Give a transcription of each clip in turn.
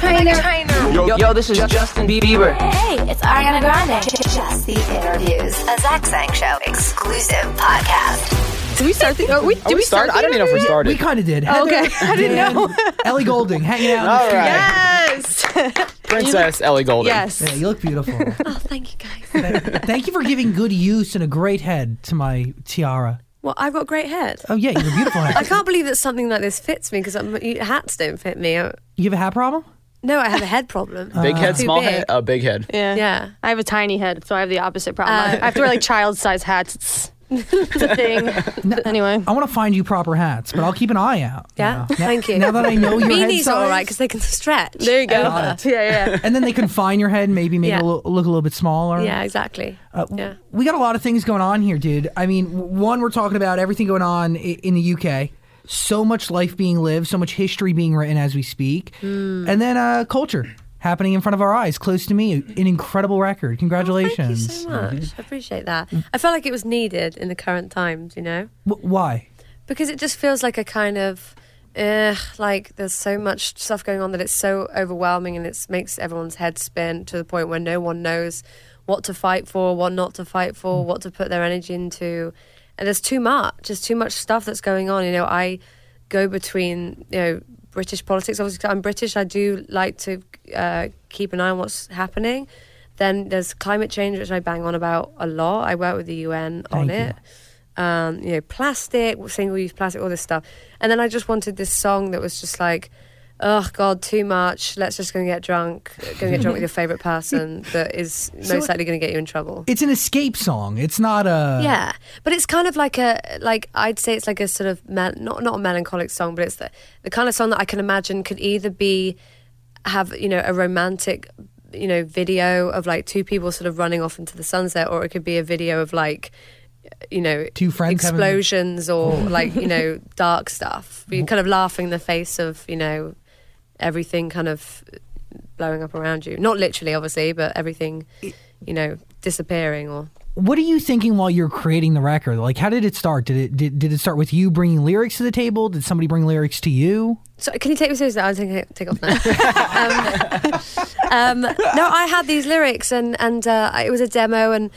Trainer. Yo, yo, this is Justin Bieber. Hey, it's Ariana Grande. Just the interviews. A Zach Sang Show exclusive podcast. Did we start the? Oh, we, oh, did Are we start? started? I don't even know if we started. We kind of did. Oh, okay. I didn't know. Ellie Goulding hanging out. in the All studio. right. Yes. Princess Ellie Goulding. yes. Yeah, you look beautiful. Oh, thank you guys. Thank you for giving good use and a great head to my tiara. Well, I've got great head. Oh yeah, you have a beautiful I can't believe that something like this fits me because um, hats don't fit me. I- You have a hat problem? No, I have a head problem. Big head, Too small big. head, uh, big head. Yeah. Yeah. I have a tiny head, so I have the opposite problem. I Uh, have to wear like child size hats. It's, it's a thing. anyway. I want to find you proper hats, but I'll keep an eye out. Yeah? Now- Thank you. Now that I know your head Beanies size, are all right because they can stretch. There you go. Got Yeah, yeah. and then they confine your head, maybe make Yeah. it look, look a little bit smaller. Yeah, exactly. Uh, Yeah. We got a lot of things going on here, dude. I mean, w- one, we're talking about everything going on i- in the UK. So much life being lived, so much history being written as we speak. Hmm. And then uh, culture happening in front of our eyes, close to me. An incredible record. Congratulations! Thank you Congratulations. so much. I appreciate that. I felt like it was needed in the current times, you know? W- why? because it just feels like a kind of ugh, like there's so much stuff going on that it's so overwhelming and it makes everyone's head spin to the point where no one knows what to fight for what not to fight for what to put their energy into and there's too much there's too much stuff that's going on you know i go between you know british politics Obviously, i'm british i do like to uh, keep an eye on what's happening then there's climate change which i bang on about a lot i work with the un on Thank you. it um, you know, plastic, single use plastic, all this stuff. And then I just wanted this song that was just like, oh God, too much. Let's just go and get drunk. Go and get drunk with your favorite person that is So most likely going to get you in trouble. It's an escape song. It's not a. yeah, but it's kind of like a like I'd say it's like a sort of mel- not not a melancholic song, but it's the the kind of song that I can imagine could either be have you know a romantic you know video of like two people sort of running off into the sunset, or it could be a video of like you know Two friends having- explosions or like you know dark stuff. You're kind of laughing in the face of you know everything kind of blowing up around you. Not literally, obviously, but everything you know disappearing or. What are you thinking while you're creating the record? Like, how did it start? Did it did, did it start with you bringing lyrics to the table? Did somebody bring lyrics to you? So can you take me seriously? I'll take, take off now. um, um, no, I had these lyrics and and uh, it was a demo and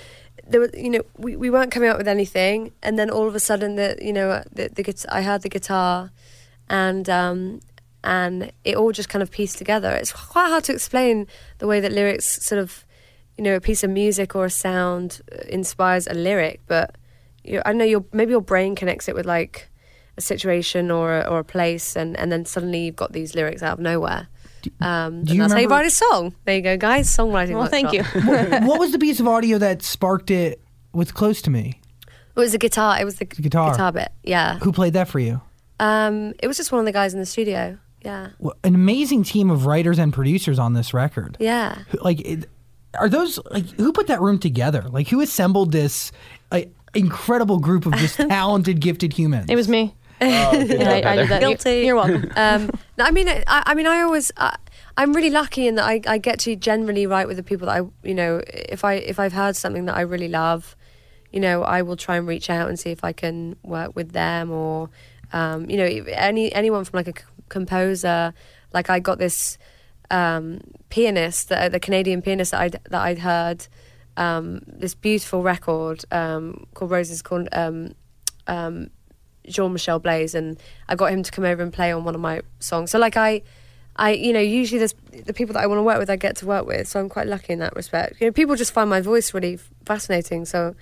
there was you know we, we weren't coming up with anything and then all of a sudden the you know the, the I heard the guitar and um, and it all just kind of pieced together. It's quite hard to explain the way that lyrics sort of you know a piece of music or a sound uh, inspires a lyric, but you I know your maybe your brain connects it with like a situation or a, or a place, and, and then suddenly you've got these lyrics out of nowhere. Um, do and you that's how you write a song. There you go, guys. Songwriting. Well, thank you. workshop. what was the piece of audio that sparked it with Close to Me? It was the guitar. It was the, guitar. guitar bit. Yeah. Who played that for you? Um, it was just one of the guys in the studio. Yeah. An amazing team of writers and producers on this record. Yeah. Like, it, are those like who put that room together? Like, who assembled this uh, incredible group of just talented, gifted humans? It was me. Oh, Yeah, I, I did that. Guilty. You're, you're welcome. um, no, I mean, I, I mean, I always, I, I'm really lucky in that I, I get to generally write with the people that I, you know, if I if I've heard something that I really love, you know, I will try and reach out and see if I can work with them or, um, you know, any anyone from like a c- composer. Like I got this um, pianist, the, the Canadian pianist that I'd that I'd heard, um, this beautiful record um, called Roses, called um, um, Jean Michel Blais, and I got him to come over and play on one of my songs. So like I, I you know usually there's the people that I want to work with I get to work with, so I'm quite lucky in that respect. You know, people just find my voice really fascinating, so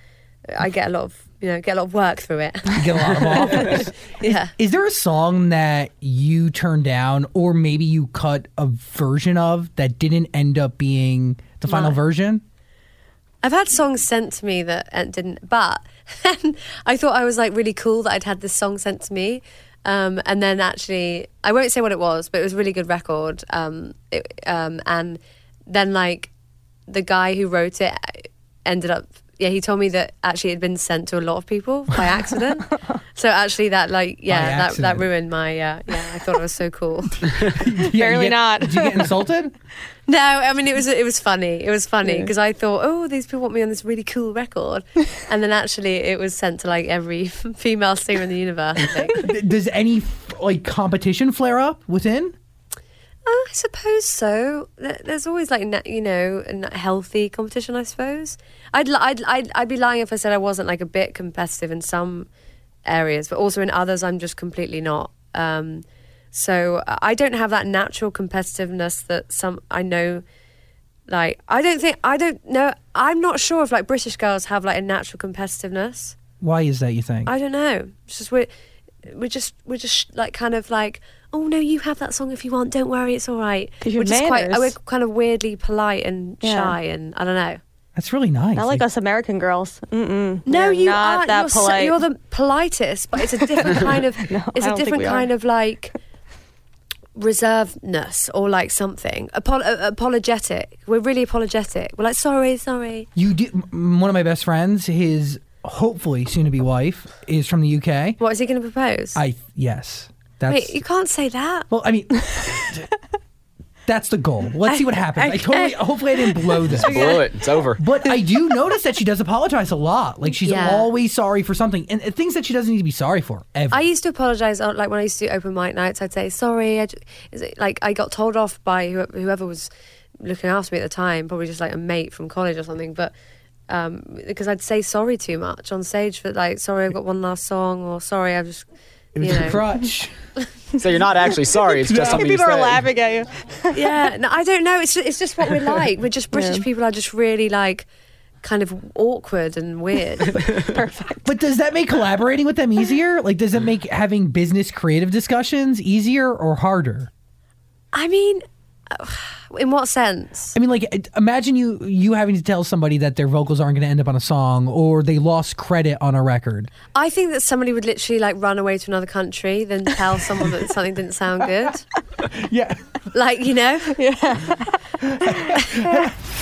I get a lot of you know get a lot of work through it. You get a lot of offers. yeah. Is there a song that you turned down, or maybe you cut a version of that didn't end up being the final No. version? I've had songs sent to me that uh, didn't, but I thought I was like really cool that I'd had this song sent to me. Um, and then actually, I won't say what it was, but it was a really good record. Um, it, um, and then like the guy who wrote it ended up, yeah, he told me that actually it had been sent to a lot of people by accident. so actually, that like, yeah, that, that ruined my, uh, yeah, I thought it was so cool. Barely not. Did you get insulted? No, I mean it was it was funny. It was funny because I thought, oh, these people want me on this really cool record, and then actually it was sent to like every female singer in the universe. I think. Does any like competition flare up within? I suppose so. There's always like you know a healthy competition. I suppose. I'd, I'd I'd I'd be lying if I said I wasn't like a bit competitive in some areas, but also in others I'm just completely not. Um, so I don't have that natural competitiveness that some I know. Like I don't think I don't know. I'm not sure if like British girls have like a natural competitiveness. Why is that? You think? I don't know. It's just we're we're just we're just like kind of like oh no you have that song if you want don't worry it's all right 'Cause you we're just quite manners. we're kind of weirdly polite and Yeah. shy and I don't know. That's really nice. Not like us American girls. Mm-mm. No, We're you not aren't. that you're, so- you're the politest, but it's a different kind of. No, it's a different kind are. of like reservedness or like something Apol- uh, apologetic. We're really apologetic. We're like sorry, sorry. You do. m- One of my best friends, his hopefully soon-to-be wife, is from the UK. What is he going to propose? I yes, that's Wait, you can't say that. well. I mean, that's the goal. Let's see what happens. I Okay. totally. Hopefully, I didn't blow this. Blow it. It's over. But I do notice that she does apologize a lot. Like she's Yeah. always sorry for something, and uh, things that she doesn't need to be sorry for. Ever. I used to apologize. uh, Like when I used to do open mic nights, I'd say sorry. I ju- is it, like I got told off by whoever, whoever was looking after me at the time, probably just like a mate from college or something. But um, because I'd say sorry too much on stage for like sorry I've got one last song or sorry I've just it was you a know. crutch. So you're not actually sorry. It's just something you People are laughing at you. yeah. No, I don't know. It's just, it's just what we're like. We're just British Yeah. people are just really like kind of awkward and weird. Perfect. But does that make collaborating with them easier? Like, does it make having business creative discussions easier or harder? I mean, in what sense? I mean, like, imagine you you having to tell somebody that their vocals aren't going to end up on a song, or they lost credit on a record. I think that somebody would literally like run away to another country, then tell someone that something didn't sound good. Yeah. Like you know,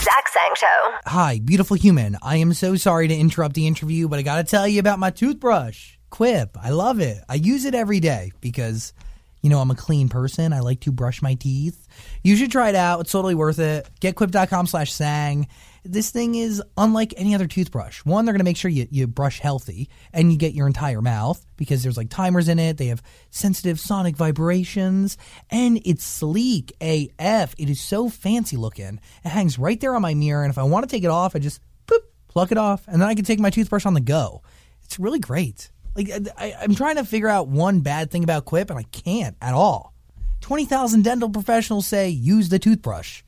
Zach Sang Show. Hi, beautiful human. I am so sorry to interrupt the interview, but I got to tell you about my toothbrush, Quip. I love it. I use it every day because, you know, I'm a clean person. I like to brush my teeth. You should try it out. It's totally worth it. GetQuip.com slash sang. This thing is unlike any other toothbrush. One, they're going to make sure you, you brush healthy and you get your entire mouth because there's like timers in it. They have sensitive sonic vibrations and it's sleek AF. It is so fancy looking. It hangs right there on my mirror. And if I want to take it off, I just boop, pluck it off and then I can take my toothbrush on the go. It's really great. Like I, I'm trying to figure out one bad thing about Quip and I can't at all. 20,000 dental professionals say use the toothbrush.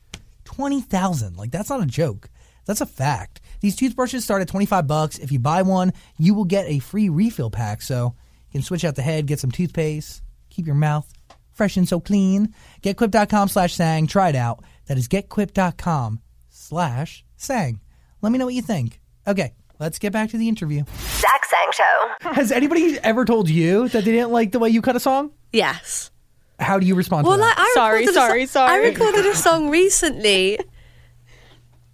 20,000. Like that's not a joke. That's a fact. These toothbrushes start at 25 bucks. If you buy one, you will get a free refill pack. So you can switch out the head, get some toothpaste, keep your mouth fresh and so clean. GetQuip.com slash sang. Try it out. That is getquip.com slash sang. Let me know what you think. Okay, let's get back to the interview. Zach Sang Show. Has anybody ever told you that they didn't like the way you cut a song? yes. How do you respond Well, to like that? I Sorry, recorded a sorry, I recorded a song recently,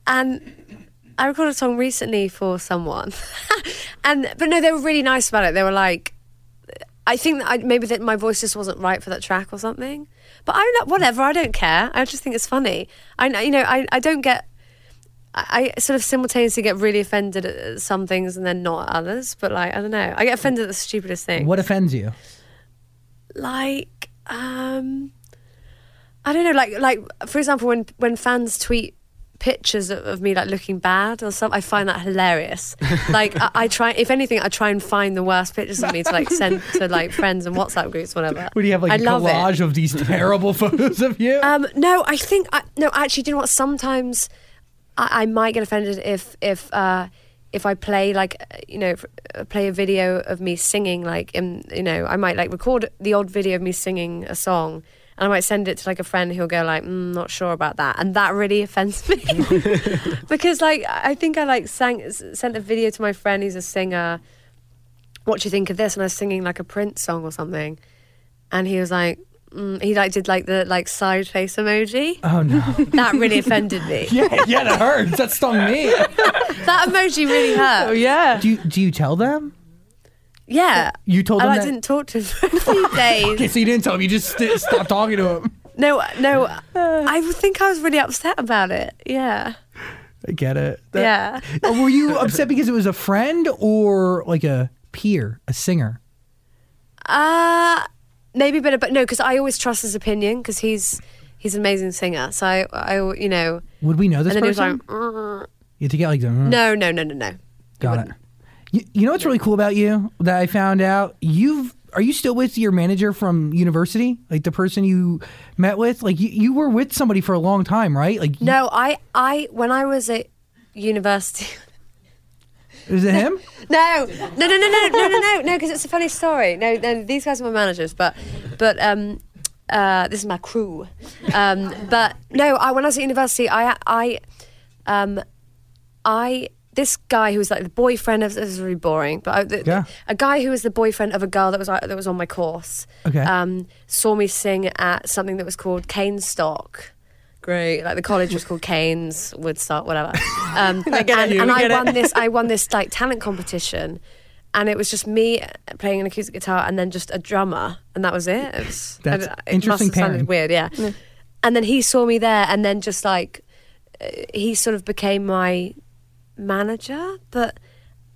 and I recorded a song recently for someone, and but no, they were really nice about it. They were like, I think that I, maybe that my voice just wasn't right for that track or something. But I don't, whatever. I don't care. I just think it's funny. I know- you know I I don't get. I sort of simultaneously get really offended at some things and then not at others. But like I don't know, I get offended at the stupidest thing. what offends you? like um I don't know, like like for example, when when fans tweet pictures of, of me like looking bad or something, I find that hilarious. like I, I try, if anything, I try and find the worst pictures of me to like send to like friends and WhatsApp groups, whatever. What do you have like I a it. collage of these terrible photos of you? Um, no, I think I, no. Actually, do you know what? Sometimes I, I might get offended if if uh, if I play like you know uh, play a video of me singing like in you know I might like record the odd video of me singing a song. And I might send it to like a friend who'll go like, mm, "Not sure about that," and that really offends me because like I think I like sang sent a video to my friend who's a singer. What do you think of this? And I was singing like a Prince song or something, and he was like, mm, he like did like the like side face emoji. oh no. That really offended me. yeah, yeah, that hurts. That stung me. That emoji really hurt. Oh yeah. Do you, do you tell them? Yeah. You told I them like, that? didn't talk to him for a few days. Okay, so you didn't tell him. You just st- stopped talking to him. No, no. I think I was really upset about it. Yeah. I get it. That- Yeah. Uh, Were you upset because it was a friend or like a peer, a singer? Uh maybe a bit of, but no, because I always trust his opinion because he's He's an amazing singer. So I, I you know, Would we know this and then he was person? like, "Mm." you have to get like the no, no, no, no, no. Got it. You, you know what's really cool about you that I found out? You've are you still with your manager from university? Like the person you met with? Like you, you were with somebody for a long time, right? Like you- No, I, I, when I was at university. Is it him? No, no, no, no, no, no, no, no, no, because it's a funny story. No, no, these guys are my managers, but, but, um, uh, this is my crew. Um, but no, I when I was at university, I, I, um, I, this guy who was like the boyfriend of this is really boring, but I, the, Yeah. a guy who was the boyfriend of a girl that was uh, that was on my course. Okay. Um, saw me sing at something that was called Keynestock. Great, like the college was called Keynes, Woodstock, whatever. Um, I get it, and and I get it. won this. I won this like talent competition, and it was just me playing an acoustic guitar and then just a drummer, and that was it. It was That's it interesting must have. Weird, yeah. And then he saw me there, and then just like uh, he sort of became my manager, but.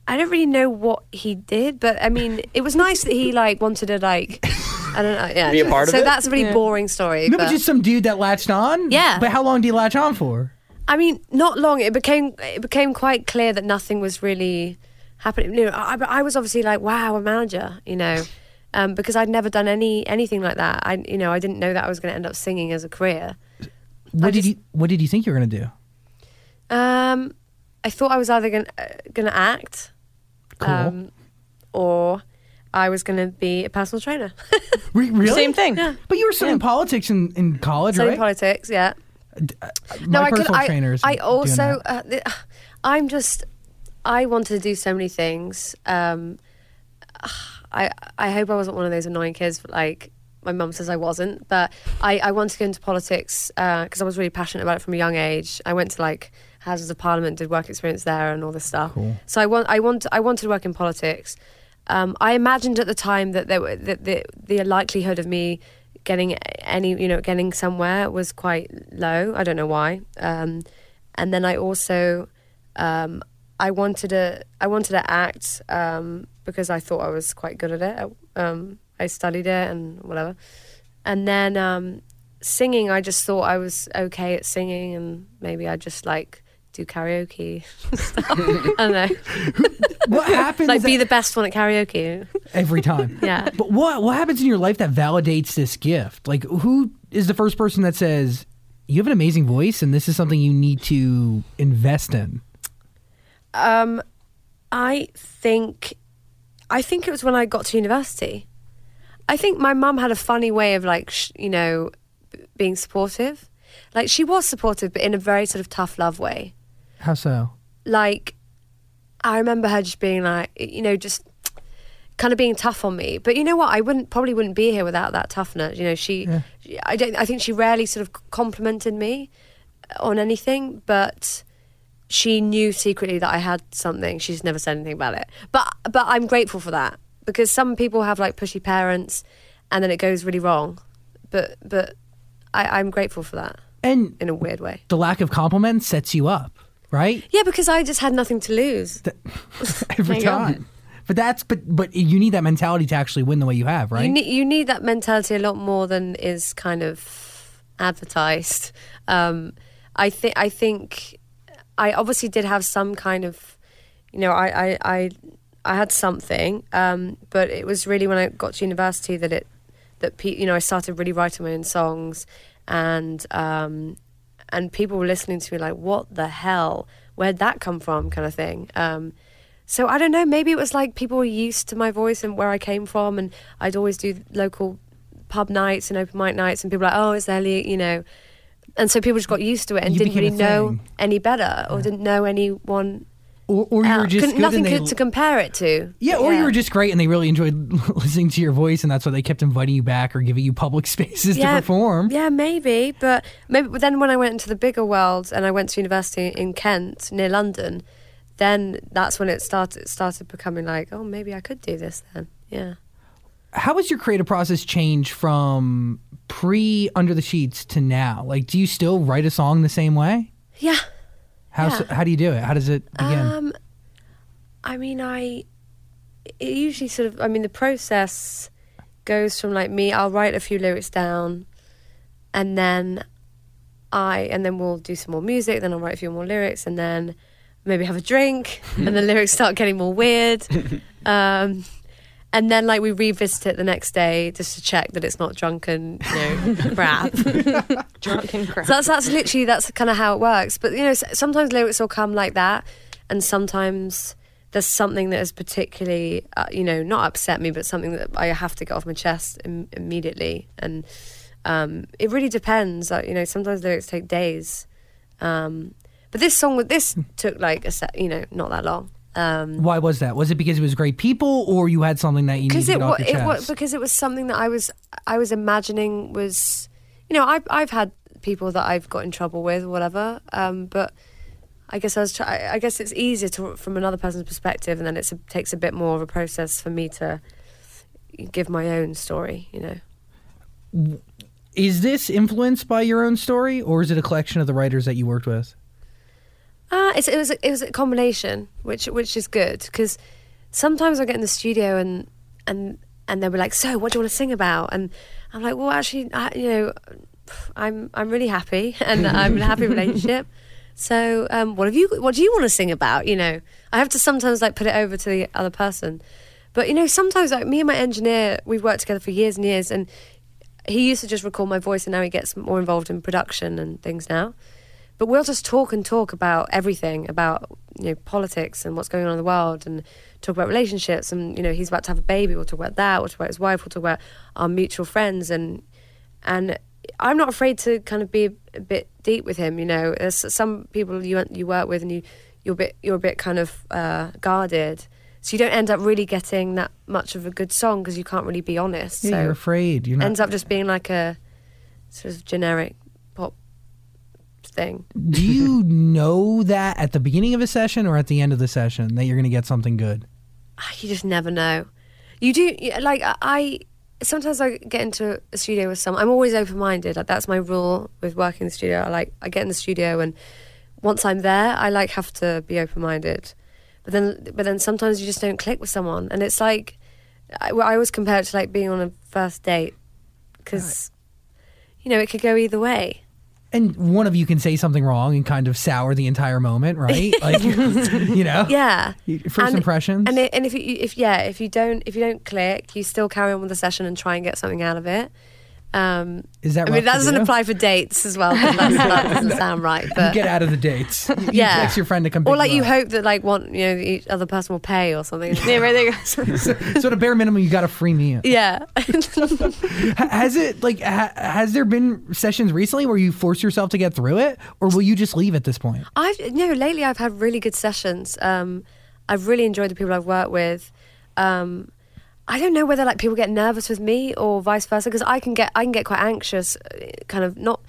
I don't really know what he did, but I mean, it was nice that he like wanted to like, I don't know, yeah. Be a part of so it? that's a really boring story. No, but but just some dude that latched on. Yeah. But how long do you latch on for? I mean, not long. It became it became quite clear that nothing was really happening. You know, I, I was obviously like, wow, a manager, you know, um, because I'd never done any anything like that. I, you know, I didn't know that I was going to end up singing as a career. What did just- you What did you think you were gonna do? Um, I thought I was either going uh, going to act, Cool. um, or I was going to be a personal trainer. Re- really? Same thing. But you were studying politics in, in college, right? Studying right? politics, yeah. My I could. personal I, trainer I also. Uh, th- I'm just. I wanted to do so many things. Um, I I hope I wasn't one of those annoying kids. But like my mum says I wasn't, but I I wanted to go into politics because I was really passionate about it from a young age. I went to like Houses of Parliament, did work experience there, and all this stuff. Cool. So I want I want I wanted to work in politics. Um, I imagined at the time that there were that the the likelihood of me getting any you know getting somewhere was quite low. I don't know why. Um, and then I also um, I wanted to I wanted to act um, because I thought I was quite good at it. Um, I studied it and whatever. And then um, singing, I just thought I was okay at singing, and maybe I just like do karaoke. stuff. I don't know, What happens like be at- the best one at karaoke. every time? Yeah. But what what happens in your life that validates this gift? Like who is the first person that says you have an amazing voice and this is something you need to invest in? Um, I think, I think it was when I got to university. I think my mum had a funny way of like, sh- you know, b- being supportive. Like she was supportive, but in a very sort of tough love way. How so? Like, I remember her just being like, you know, just kind of being tough on me. But you know what? I wouldn't probably wouldn't be here without that toughness. You know, she, Yeah. she- I don't. I think she rarely sort of complimented me on anything, but she knew secretly that I had something. She just never said anything about it. But but I'm grateful for that because some people have like pushy parents, and then it goes really wrong. But but I, I'm grateful for that And in a weird way. the lack of compliments sets you up, right? Yeah, because I just had nothing to lose. Every time. But that's but but you need that mentality to actually win the way you have, right? You need you need that mentality a lot more than is kind of advertised. Um, I think I think I obviously did have some kind of, you know, I I I, I had something, um, but it was really when I got to university that it that pe- you know I started really writing my own songs, and um, and people were listening to me like, what the hell? Where'd that come from? Kind of thing. Um, so I don't know. Maybe it was like people were used to my voice and where I came from, and I'd always do local pub nights and open mic nights, and people were like, "Oh, it's Ellie," you know. And so people just got used to it and You didn't really know any better or didn't know anyone or, or you were just nothing they, to compare it to. Yeah, or you were just great and they really enjoyed listening to your voice and that's why they kept inviting you back or giving you public spaces to perform. Yeah, maybe, but maybe. But then when I went into the bigger world and I went to university in Kent near London, then that's when it started started becoming like, oh, maybe I could do this then. Yeah. How has your creative process changed from pre Under the Sheets to now? Like, do you still write a song the same way? Yeah. How Yeah. so, how do you do it? How does it begin? Um, I mean, I it usually sort of. I mean, the process goes from like me. I'll write a few lyrics down, and then I and then we'll do some more music. Then I'll write a few more lyrics, and then maybe have a drink, and the lyrics start getting more weird. Um, and then like we revisit it the next day just to check that it's not drunken, you know, crap. Drunken crap. So that's that's literally that's kind of how it works. But you know, sometimes lyrics will come like that, and sometimes there's something that has particularly, uh, you know, not upset me, but something that I have to get off my chest Im- immediately. And um, it really depends. Like, you know, sometimes lyrics take days. Um, but this song, this took like a set, you know, not that long. Um, Why was that? Was it because it was great people, or you had something that you needed to it, get off your it chest? was because it was something that I was I was imagining was you know I've I've had people that I've got in trouble with or whatever um, but I guess I was try- I guess it's easier to from another person's perspective and then it takes a bit more of a process for me to give my own story you know Is this influenced by your own story, or is it a collection of the writers that you worked with? Uh, it's, it was it was a combination, which which is good because sometimes I get in the studio and and and they'll be like, "So, what do you want to sing about?" And I'm like, "Well, actually, I, you know, I'm I'm really happy and I'm in a happy relationship. So, um, what have you? What do you want to sing about? You know, I have to sometimes like put it over to the other person, but you know, sometimes like me and my engineer, we've worked together for years and years, and he used to just record my voice, and now he gets more involved in production and things now but we'll just talk and talk about everything about you know politics and what's going on in the world and talk about relationships and you know he's about to have a baby we'll talk about that we'll talk about his wife we'll talk about our mutual friends and and I'm not afraid to kind of be a bit deep with him you know there's some people you you work with and you you're a bit you're a bit kind of uh, guarded so you don't end up really getting that much of a good song because you can't really be honest Yeah, so you're afraid. You're ends up just being like a sort of generic thing Do you know that at the beginning of a session or at the end of the session that you're going to get something good? Ah, you just never know. You do like I-. Sometimes I get into a studio with someone. I'm always open minded. Like, that's my rule with working in the studio. I like I get in the studio and once I'm there, I like have to be open minded. But then, but then sometimes you just don't click with someone, and it's like I, I always compare it to like being on a first date because you know it could go either way. And one of you can say something wrong and kind of sour the entire moment, right? Like, you know, Yeah. First And- impressions. And it, and if you, if yeah, if you don't if you don't click, you still carry on with the session and try and get something out of it. Um, Is that I mean, that doesn't do? apply for dates as well. that doesn't sound right. But get out of the dates. You yeah, text your friend to come. or like you hope that like one you know the other person will pay or something. Yeah, right there. you so at a bare minimum, you got a free meal. yeah. Has it like ha- has there been sessions recently where you force yourself to get through it, or will you just leave at this point? I've you no lately. I've had really good sessions. Um, I've really enjoyed the people I've worked with. Um, I don't know whether like people get nervous with me or vice versa because I can get I can get quite anxious, uh, kind of not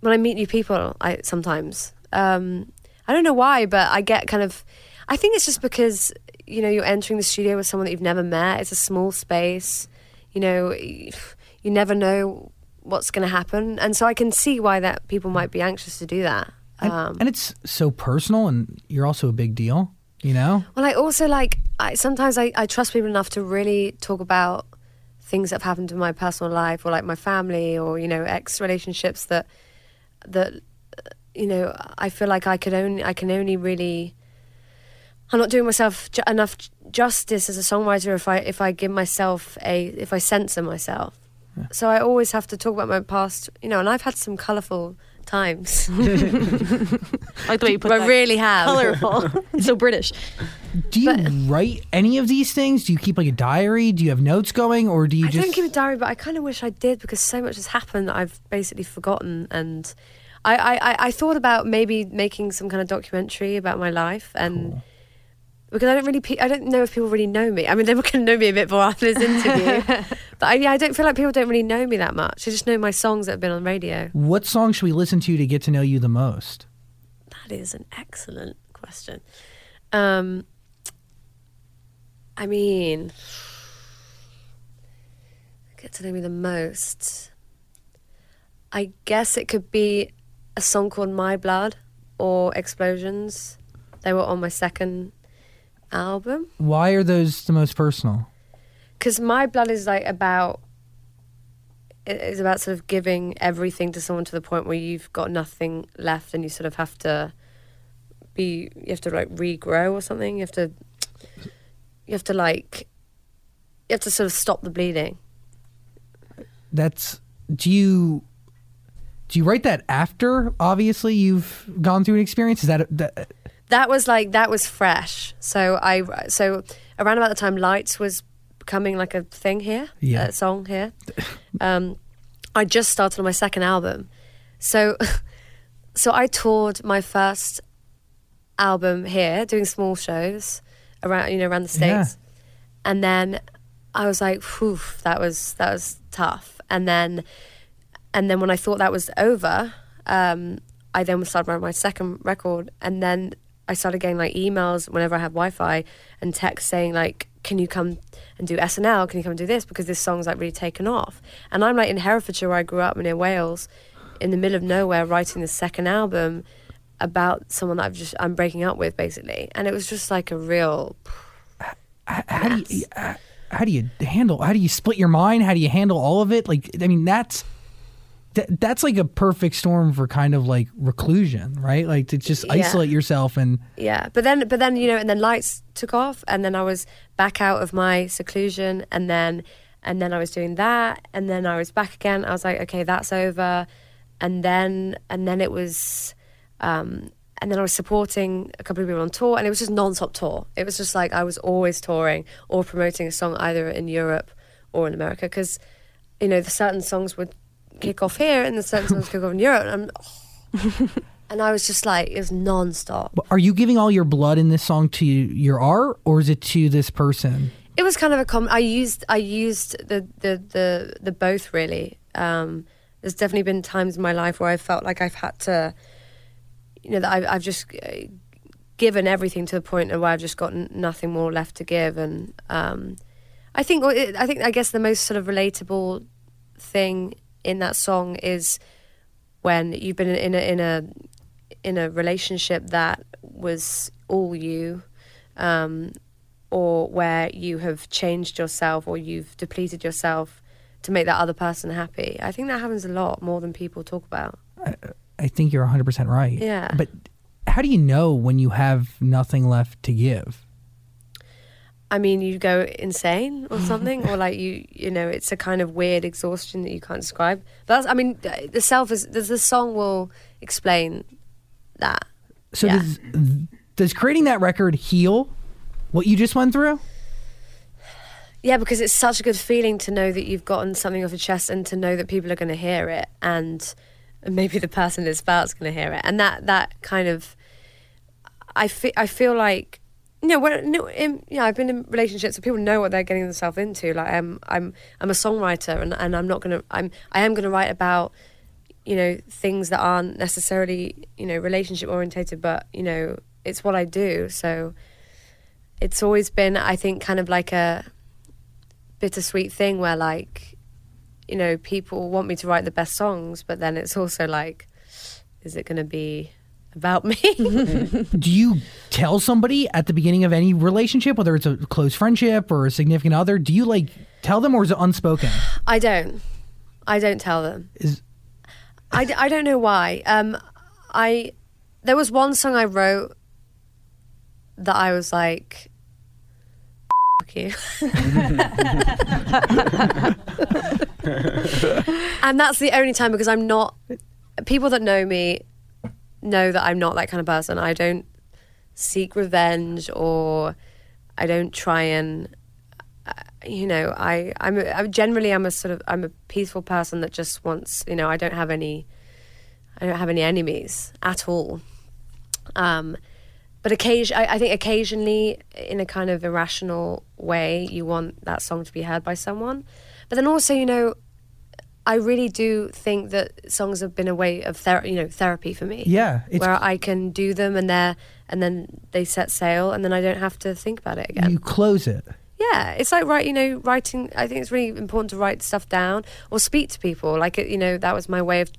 when I meet new people. I sometimes um, I don't know why, but I get kind of. I think it's just because you know you're entering the studio with someone that you've never met. It's a small space. You know, you never know what's going to happen, and so I can see why that people might be anxious to do that. And, Um, and it's so personal, and you're also a big deal. You know, Well, I also like I sometimes I, I trust people enough to really talk about things that have happened in my personal life or like my family or you know ex relationships that that uh, you know I feel like I could only I can only really I'm not doing myself ju- enough justice as a songwriter if I if I give myself a if I censor myself. So I always have to talk about my past, you know, and I've had some colourful times. I like the way you put I that. really have. Colorful. it's so British. do you write any of these things? Do you keep like a diary? Do you have notes going, or do you I just? don't keep a diary, but I kind of wish I did because so much has happened that I've basically forgotten. And I, I, I- I thought about maybe making some kind of documentary about my life, and because I don't really, pe- I don't know if people really know me. I mean, they can know me a bit more after this interview, but I, yeah, I don't feel like people don't really know me that much. They just know my songs that have been on radio. what song should we listen to to get to know you the most? That is an excellent question. Um, I mean, get to know me the most. I guess it could be a song called My Blood or Explosions. They were on my second album. Why are those the most personal? because my blood is like about it is about sort of giving everything to someone to the point where you've got nothing left and you sort of have to be you have to like regrow or something. You have to you have to like you have to sort of stop the bleeding. That's do you do you write that after obviously you've gone through an experience? Is that, that That was like that was fresh. So I so around about the time Lights was becoming like a thing here, Yeah. a song here. Um, I just started on my second album, so so I toured my first album here, doing small shows around you know around the Yeah. states, and then I was like, "Whew, that was that was tough." And then and then when I thought that was over, um, I then started my second record, and then I started getting like emails whenever I had Wi-Fi and texts saying like, "Can you come and do SNL? Can you come and do this?" Because this song's like really taken off, and I'm like in Herefordshire where I grew up, near Wales, in the middle of nowhere, writing the second album about someone that I've just I'm breaking up with basically, and it was just like a real how do you how do you handle how do you split your mind? How do you handle all of it? Like I mean that's that, that's like a perfect storm for kind of like reclusion, right? Like to just Yeah. isolate yourself and yeah but then but then you know and then lights took off and then i was back out of my seclusion and then and then i was doing that and then i was back again i was like okay that's over and then and then it was um and then I was supporting a couple of people on tour, and it was just non-stop tour. It was just like I was always touring or promoting a song either in Europe or in America, because you know the certain songs would kick off here, and the songs kick off in Europe, and, I'm, and I was just like it was non-stop. But are you giving all your blood in this song to your art or is it to this person? It was kind of a com. I used I used the the the, the both really. Um, there's definitely been times in my life where I felt like I've had to, you know, that I've, I've just uh, given everything to the point where I've just got nothing more left to give, and um, I think I think I guess the most sort of relatable thing in that song is when you've been in a in a in a relationship that was all you. Um, or where you have changed yourself or you've depleted yourself to make that other person happy. I think that happens a lot more than people talk about. I think you're 100% right. Yeah. But how do you know when you have nothing left to give? I mean, you go insane or something, or like you, you know, it's a kind of weird exhaustion that you can't describe. But that's, I mean, uh, the self is the, the song will explain that. So Yeah. does does creating that record heal what you just went through? Yeah, because it's such a good feeling to know that you've gotten something off your chest and to know that people are going to hear it and maybe the person it's about is going to hear it. And that, that kind of, I feel, I feel like, know, when, no, in, know, I've been in relationships where people know what they're getting themselves into. Like I'm, I'm, I'm a songwriter and, and I'm not to, I'm, I am to write about, you know, things that aren't necessarily, you know, relationship orientated, but, you know, it's what I do. So it's always been, I think, kind of like a, bittersweet thing where like you know people want me to write the best songs but then it's also like is it to be about me. Do you tell somebody at the beginning of any relationship, whether it's a close friendship or a significant other, do you like tell them or is it unspoken? i don't. I don't tell them. Is I, d- I don't know why. Um i there was one song i wrote that i was like fuck you. And that's the only time because i'm not people that know me know that i'm not that kind of person. I don't seek revenge or i don't try and uh, you know i i'm a, I generally i'm a sort of i'm a peaceful person that just wants you know i don't have any i don't have any enemies at all. Um but occasion I, I think occasionally in a kind of irrational way you want that song to be heard by someone. But then also you know i really do think that songs have been a way of ther- you know therapy for me Yeah, where i can do them and they're and then they set sail and then i don't have to think about it again you close it? yeah, it's like write, you know, writing. I think it's really important to write stuff down or speak to people. Like, you know, that was my way of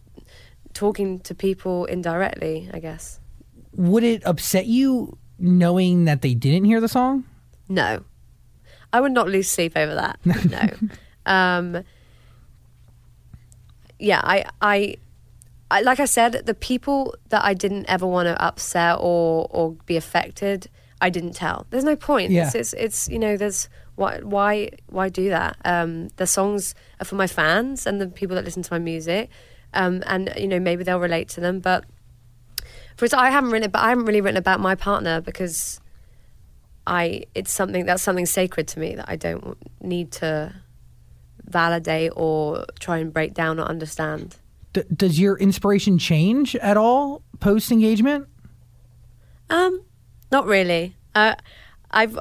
talking to people indirectly. I guess. Would it upset you knowing that they didn't hear the song? No, I would not lose sleep over that. No. um, yeah, I, I, I, like I said, the people that I didn't ever want to upset or or be affected, I didn't tell. There's no point. Yeah. It's, it's, it's you know, there's why why why do that? Um, the songs are for my fans and the people that listen to my music, um, and you know maybe they'll relate to them. But for example, I haven't written, but I haven't really written about my partner because I it's something that's something sacred to me that I don't need to validate or try and break down or understand. D- does your inspiration change at all post engagement? Um, not really. Uh, I've,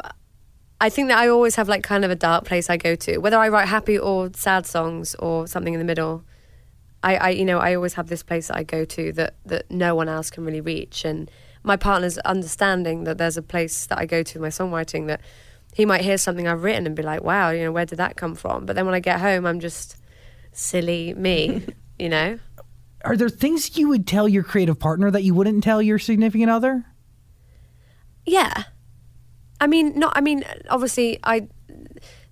I think that I always have like kind of a dark place I go to, whether I write happy or sad songs or something in the middle. I, I, you know, I always have this place that I go to that that no one else can really reach, and my partner's understanding that there's a place that I go to in my songwriting that he might hear something I've written and be like, "Wow, you know, where did that come from?" But then when I get home, I'm just silly me, you know. Are there things you would tell your creative partner that you wouldn't tell your significant other? Yeah. I mean, not. I mean, obviously, I.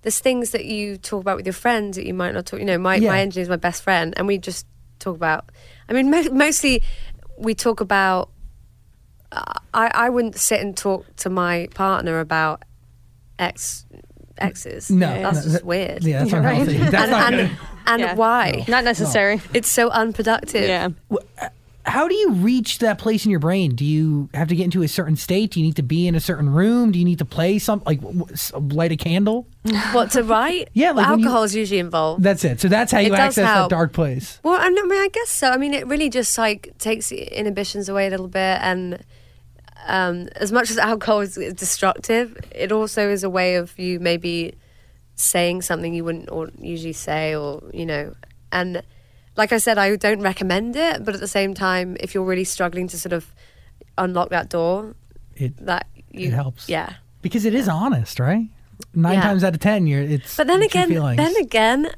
There's things that you talk about with your friends that you might not talk. You know, my Yeah. my engineer is my best friend, and we just talk about. I mean, mo- mostly we talk about. Uh, I I wouldn't sit and talk to my partner about ex exes. No, that's no, just that- weird. Yeah, that's You're right. That's and not and, good. and Yeah. why? Not necessary. It's so unproductive. Yeah. Uh, how do you reach that place in your brain? Do you have to get into a certain state? Do you need to be in a certain room? Do you need to play some like w- w- s- light a candle? What to write? Yeah, like when you- alcohol is usually involved. That's it. So that's how you It does access that dark place. Well, I mean, I guess so. I mean, it really just like takes inhibitions away a little bit, and um, as much as alcohol is destructive, it also is a way of you maybe saying something you wouldn't or usually say, or you know, and like I said, I don't recommend it, but at the same time, if you're really struggling to sort of unlock that door, It that you It helps. yeah. because it is honest, right? Nine Yeah. times out of ten, you're it's. But then again, then again,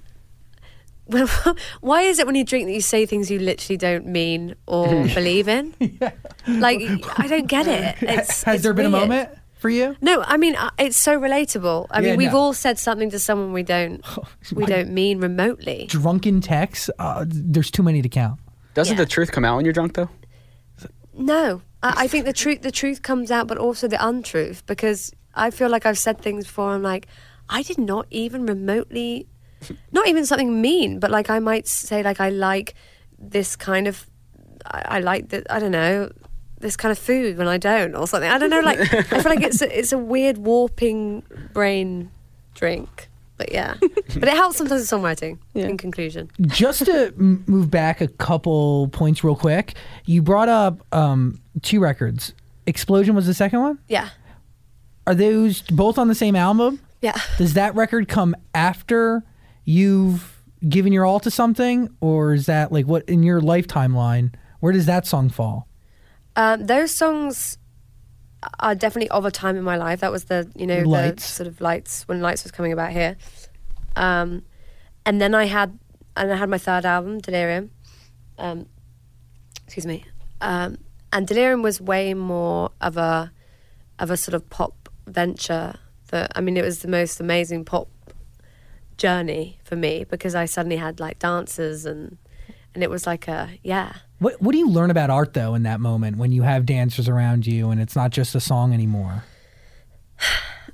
well, why is it when you drink that you say things you literally don't mean or believe in? Like, I don't get it. It's, has it's there been a moment for you? No, I mean uh, it's so relatable. I Yeah, mean, we've no. all said something to someone we don't we don't mean remotely. Drunken texts. Uh, there's too many to count. Doesn't Yeah. the truth come out when you're drunk though? No, I, I think the truth the truth comes out, but also the untruth because I feel like I've said things before. I'm like, I did not even remotely, not even something mean, but like I might say like I like this kind of, I, I like that I don't know this kind of food when I don't or something. I don't know. Like I feel like it's a, it's a weird warping brain drink. But yeah, but it helps sometimes with songwriting. Yeah. In conclusion, Just to m- move back a couple points real quick, you brought up um, two records. Explosion was the second one. yeah, Are those both on the same album? yeah. Does that record come after you've given your all to something, or is that like what in your life timeline? Where does that song fall? Um, those songs are definitely of a time in my life. That was the you know Lights. the sort of lights when lights was coming about here, um, and then I had and I had my third album Delirium. Um, excuse me, um, and Delirium was way more of a of a sort of pop venture. That I mean, it was the most amazing pop journey for me because I suddenly had like dancers and and it was like a yeah. What What do you learn about art though in that moment when you have dancers around you and it's not just a song anymore?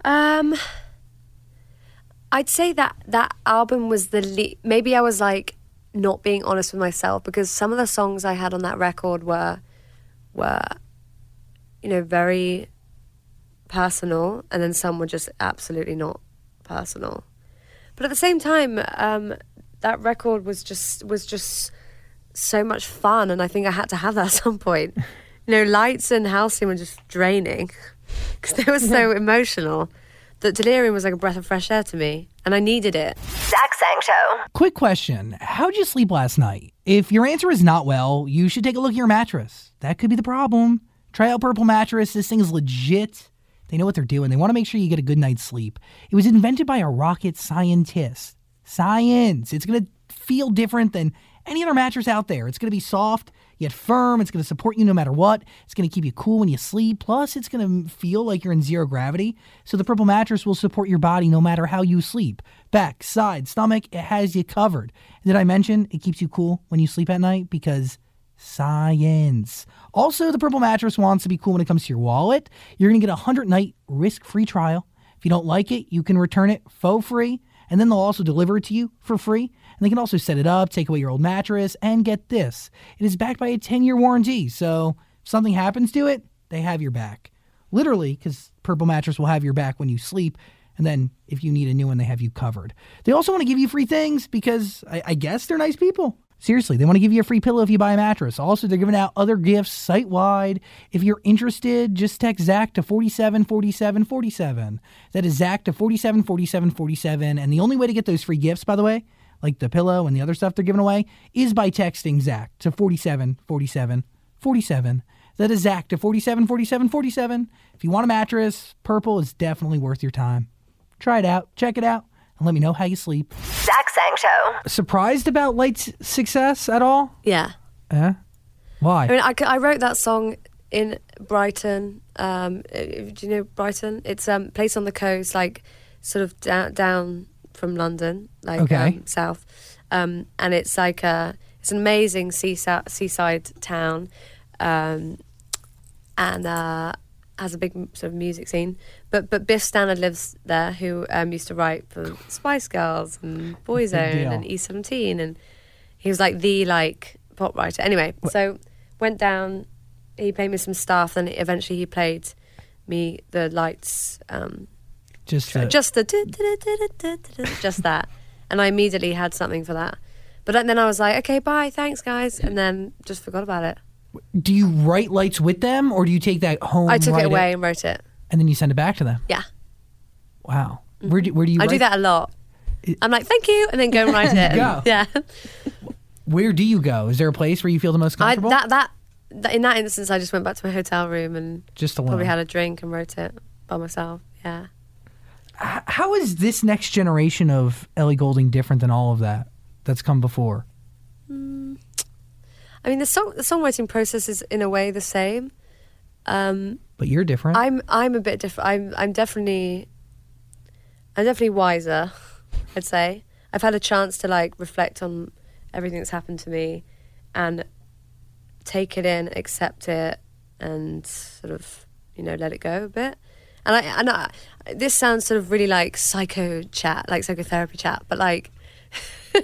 Um, I'd say that that album was the le- maybe I was like not being honest with myself because some of the songs I had on that record were were you know very personal and then some were just absolutely not personal. But at the same time, um, that record was just was just so much fun, and I think I had to have that at some point. You know, Lights and Halcyon were just draining because they were so emotional. That Delirium was like a breath of fresh air to me, and I needed it. Zach Sang Show. Quick question: How'd you sleep last night? If your answer is not well, you should take a look at your mattress. That could be the problem. Try out Purple Mattress. This thing is legit. They know what they're doing. They want to make sure you get a good night's sleep. It was invented by a rocket scientist. Science. It's going to feel different than any other mattress out there. It's going to be soft, yet firm. It's going to support you no matter what. It's going to keep you cool when you sleep. Plus, it's going to feel like you're in zero gravity. So the Purple mattress will support your body no matter how you sleep. Back, side, stomach, it has you covered. Did I mention it keeps you cool when you sleep at night? Because science. Also, the Purple mattress wants to be cool when it comes to your wallet. You're going to get a 100 night risk free trial. If you don't like it, you can return it for free, and then they'll also deliver it to you for free. And they can also set it up, take away your old mattress, and get this it is backed by a 10 year warranty. So if something happens to it, they have your back. Literally, because Purple Mattress will have your back when you sleep. And then if you need a new one, they have you covered. They also want to give you free things because I, I guess they're nice people. Seriously, they want to give you a free pillow if you buy a mattress. Also, they're giving out other gifts site wide. If you're interested, just text Zach to 474747. That is Zach to 474747. And the only way to get those free gifts, by the way, like the pillow and the other stuff they're giving away, is by texting Zach to 474747. That is Zach to 474747. If you want a mattress, purple is definitely worth your time. Try it out, check it out, and let me know how you sleep. Zach Sang Show. Surprised about Light's success at all? Yeah. Yeah. Why? I mean, I wrote that song in Brighton. Um, uh, do you know Brighton? It's a um, place on the coast, like sort of down, down from London, like Okay. um, south. Um, and it's like a, it's an amazing seaside, seaside town, um, and uh, has a big sort of music scene. But but Biff Stannard lives there, who um, used to write for Spice Girls and Boyzone and E17, and he was like the like pop writer. Anyway, so went down. He played me some stuff. Then eventually he played me the lights, um, just uh, just the just that, and I immediately had something for that. But then- then I was like, okay, bye, thanks, guys, and then just forgot about it. do you write lights with them, or do you take that home? I took it away and wrote it. And then you send it back to them. Yeah, Wow. Where do where do you? I do that a lot. I'm like, thank you, and then go and write it. Go. Yeah, Where do you go? Is there a place where you feel the most I, comfortable? that, that that in that instance, I just went back to my hotel room and Just alone. probably had a drink and wrote it by myself. Yeah. H- How is this next generation of Ellie Goulding different than all of that that's come before? I mean, the song the songwriting process is in a way the same. Um, But you're different. I'm I'm a bit different. I'm I'm definitely I'm definitely wiser. I'd say I've had a chance to like reflect on everything that's happened to me, and take it in, accept it, and sort of you know let it go a bit. And I and I, this sounds sort of really like psycho chat, like psychotherapy chat, but like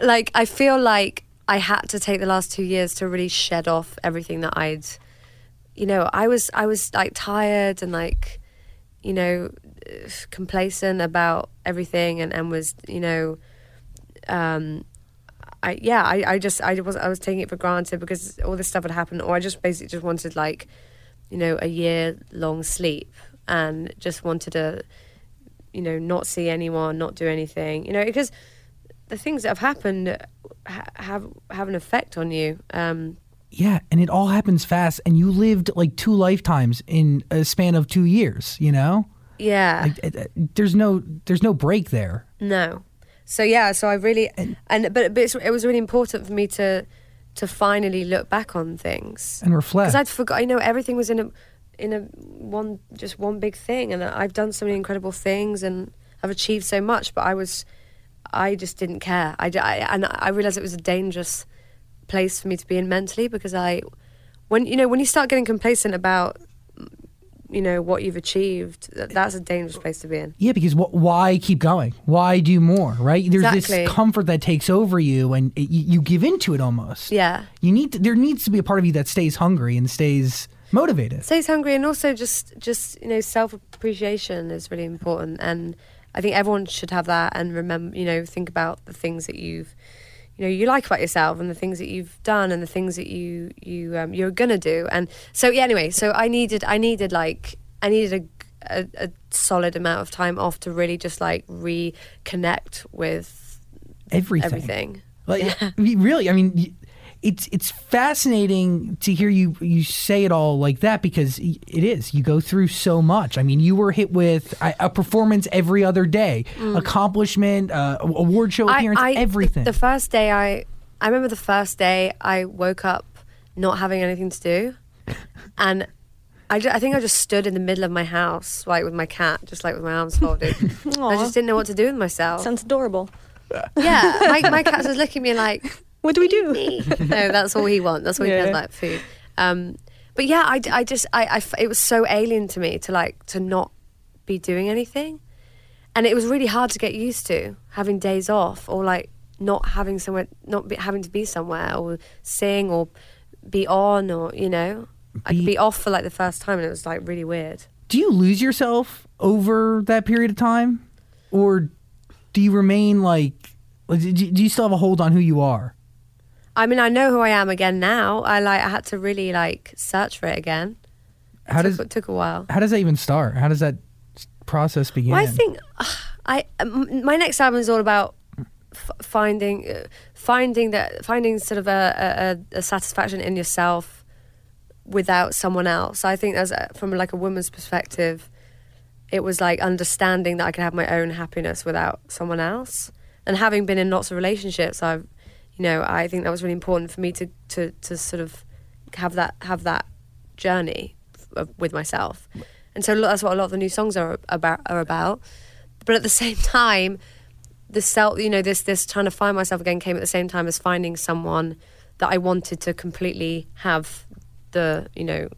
like I feel like I had to take the last two years to really shed off everything that I'd you know, I was I was like tired and like, you know, complacent about everything, and and was you know, um, I yeah, I I just I was I was taking it for granted because all this stuff had happened, or I just basically just wanted like, you know, a year long sleep and just wanted to, you know, not see anyone, not do anything, you know, because the things that have happened ha- have have an effect on you. Um, yeah, and it all happens fast, and you lived like two lifetimes in a span of two years. You know, yeah. like, it- it- there's no there's no break there. No. So yeah, so I really and, but, but it's, it was really important for me to to finally look back on things And reflect. because I'd forgot. I know everything was in a in a one just one big thing, and I've done so many incredible things, and I've achieved so much. But I was, I just didn't care. I, I- and I realized it was a dangerous place for me to be in mentally because I, when you know when you start getting complacent about, you know what you've achieved, that's a dangerous place to be in. Yeah, because wh- why keep going? Why do more? Right? There's Exactly. this comfort that takes over you, and it, you, you give into it almost. Yeah. You need to, there needs to be a part of you that stays hungry and stays motivated. stays hungry and also just just you know self appreciation is really important and I think everyone should have that and remember you know think about the things that you've you know you like about yourself and the things that you've done and the things that you you um, you're gonna do. And so yeah anyway so I needed I needed like I needed a, a, a solid amount of time off to really just like reconnect with Everything. everything. Like really, I mean, it's it's fascinating to hear you you say it all like that because it is. You go through so much. I mean, you were hit with a, a performance every other day, accomplishment, uh, award show appearance, everything. The first day I, I remember the first day I woke up not having anything to do, and I, ju- I think I just stood in the middle of my house, like with my cat, just like with my arms folded. I just didn't know what to do with myself. Sounds adorable. yeah, my, my cat was looking at me like, What do we do? no, that's all he wants. That's all he Yeah. cares about food. Um, but yeah, I, I just, I, I f- it was so alien to me to like to not be doing anything, and it was really hard to get used to having days off or like not having somewhere, not be, having to be somewhere or sing or be on or you know, I could Be- be off for like the first time, and it was like really weird. Do you lose yourself over that period of time, or do you remain like? like, Do do you still have a hold on who you are? I mean, I know who I am again now. I like, I had to really like search for it again. How took, does it took a while. how does that even start? How does that process begin? Well, I think I m- my next album is all about f- finding uh, finding that finding sort of a, a, a satisfaction in yourself without someone else. I think as a, from like a woman's perspective, it was like understanding that I could have my own happiness without someone else. And having been in lots of relationships, I've you know I think that was really important for me to to to sort of have that have that journey of, with myself. And so that's what a lot of the new songs are about are about. But at the same time, the self, you know, this this trying to find myself again came at the same time as finding someone that I wanted to completely have the, you know,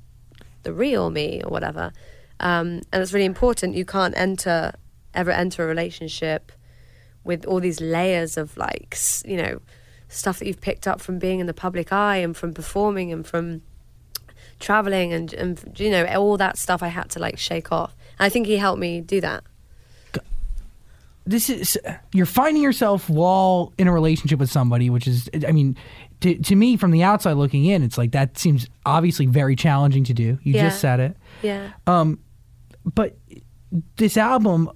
the real me or whatever. Um, and it's really important. You can't enter ever enter a relationship with all these layers of like, you know, stuff that you've picked up from being in the public eye and from performing and from traveling and, and you know all that stuff I had to like shake off. And I think he helped me do that. this is you're finding yourself while in a relationship with somebody, which is, I mean, to, to me from the outside looking in, it's like that seems obviously very challenging to do. You Yeah. just said it, Yeah. Um, but this album.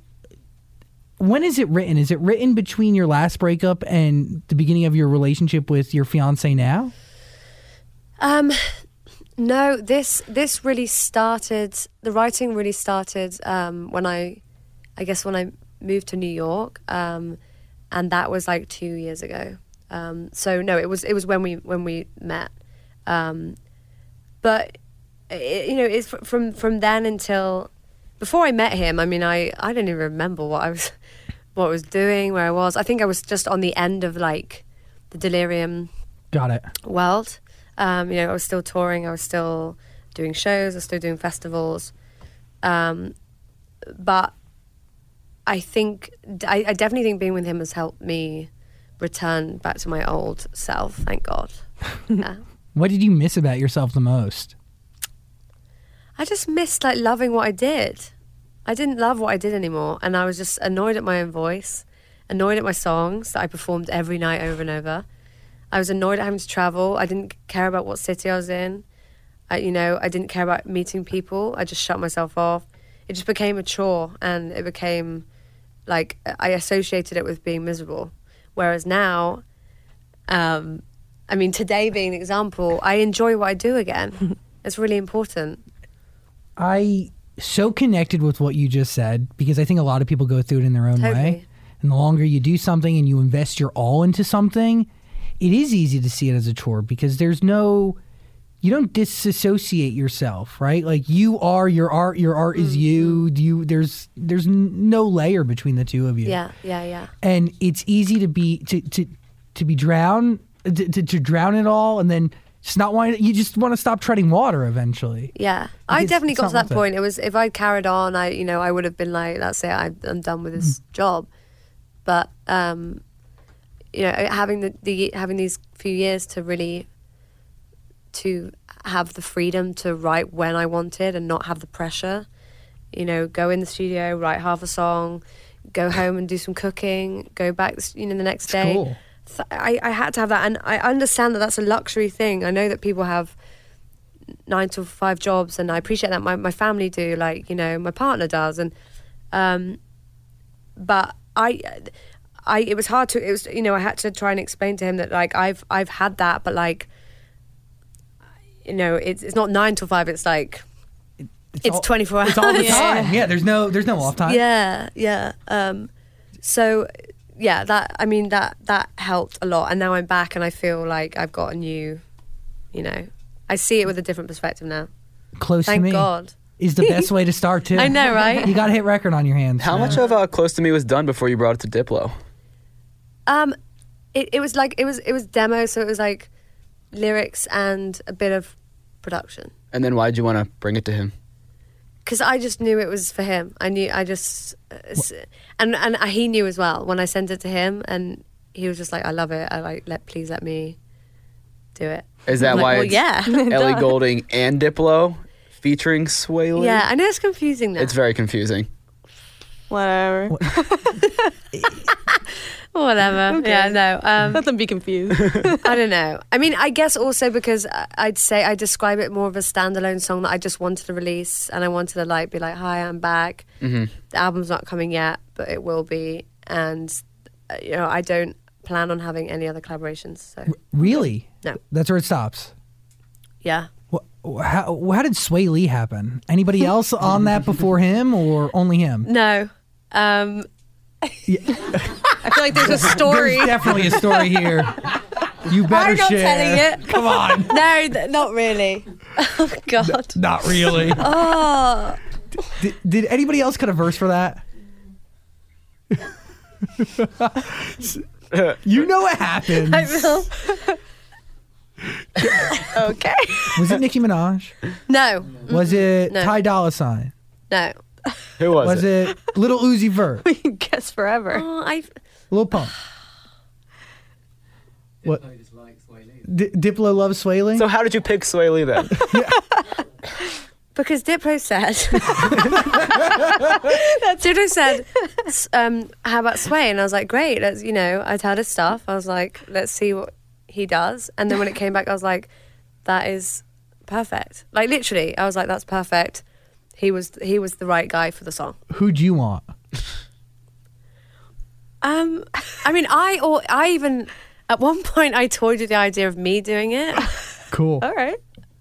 When is it written? Is it written between your last breakup and the beginning of your relationship with your fiance now? Um, no, this this really started. The writing really started um, when I, I guess when I moved to New York, um, and that was like two years ago. Um, so no, it was it was when we when we met. Um, but it, you know, it's from from then until before I met him. I mean, I I don't even remember what I was what I was doing, where I was. I think I was just on the end of like the delirium Got it. world. Um, you know, I was still touring, I was still doing shows, I was still doing festivals. Um, but I think, I, I definitely think being with him has helped me return back to my old self, thank God. yeah. What did you miss about yourself the most? I just missed like loving what I did. I didn't love what I did anymore, and I was just annoyed at my own voice, annoyed at my songs that I performed every night over and over. I was annoyed at having to travel. I didn't care about what city I was in. I, you know, I didn't care about meeting people. I just shut myself off. It just became a chore, and it became like I associated it with being miserable. Whereas now, um, I mean, today being an example, I enjoy what I do again. it's really important. I so connected with what you just said because I think a lot of people go through it in their own way. And the longer you do something and you invest your all into something, it is easy to see it as a chore because there's no you don't disassociate yourself, right? Like you are your art, your art is you. Mm-hmm. You there's there's no layer between the two of you. Yeah, yeah, yeah. And it's easy to be to to to be drown to, to, to drown it all and then just not want you just want to stop treading water eventually. Yeah, I definitely got to that worth it. point. It was if I'd carried on, I you know I would have been like, that's it, I, I'm done with this Mm. job. But um, you know, having the, the having these few years to really to have the freedom to write when I wanted and not have the pressure. You know, go in the studio, write half a song, go home and do some cooking, go back, you know, the next day. cool. Th- I, I had to have that, and I understand that that's a luxury thing. I know that people have nine to five jobs, and I appreciate that. My my family do, like you know, my partner does, and um, but I. I it was hard to it was you know I had to try and explain to him that like I've I've had that but like you know it's it's not nine to five it's like it's all- 24 hours It's all the Yeah. time. Yeah, there's no there's no off time. yeah, yeah. Um, so yeah, that I mean that that helped a lot, and now I'm back, and I feel like I've got a new, you know, I see it with a different perspective now. Close Thank to me God. is the best way to start too. I know, right? You got a hit record on your hands. How man. much of uh, Close to Me was done before you brought it to Diplo? Um, it, it was like it was it was demo, so it was like lyrics and a bit of production. And then why'd you want to bring it to him? Because I just knew it was for him. I knew I just uh, and and he knew as well when I sent it to him, and he was just like, "I love it. I like let please let me do it." Is that I'm like, why well, it's yeah, Ellie Goulding and Diplo featuring Swae Lee? yeah. I know it's confusing now. It's very confusing. Whatever. Whatever. Yeah, no. Um, Let them be confused. I don't know. I mean, I guess also because I- I'd say I describe it more of a standalone song that I just wanted to release, and I wanted to like be like, "Hi, I'm back." hmm The album's not coming yet, but it will be, and uh, you know, I don't plan on having any other collaborations. So Really? No. That's where it stops. yeah, How, how did Swae Lee happen? Anybody else on that before him or only him? no. Um, I feel like there's a story. There's definitely a story here. You better I'm not share. telling it. Come on. no, th- not really. Oh God. Not really. Oh, did, did anybody else cut a verse for that? you know what happened. I will. okay. Was it Nicki Minaj? No, Was it No. Ty Dolla Sign? no. Who was, it? Was it? it Little Uzi Vert? We can guess forever. Oh, I. Lil Pump? What? D- Diplo loves Swae Lee? So how did you pick Swae Lee then? Because Diplo said, Diplo said, s- um, "How about Swae?" And I was like, "Great, let's." You know, I'd heard his stuff. I was like, "Let's see what he does." And then when it came back, I was like, "That is perfect." Like literally, I was like, "That's perfect." He was he was the right guy for the song. Who'd you want? Um, I mean, I or I even at one point I toyed with the idea of me doing it Cool. All right.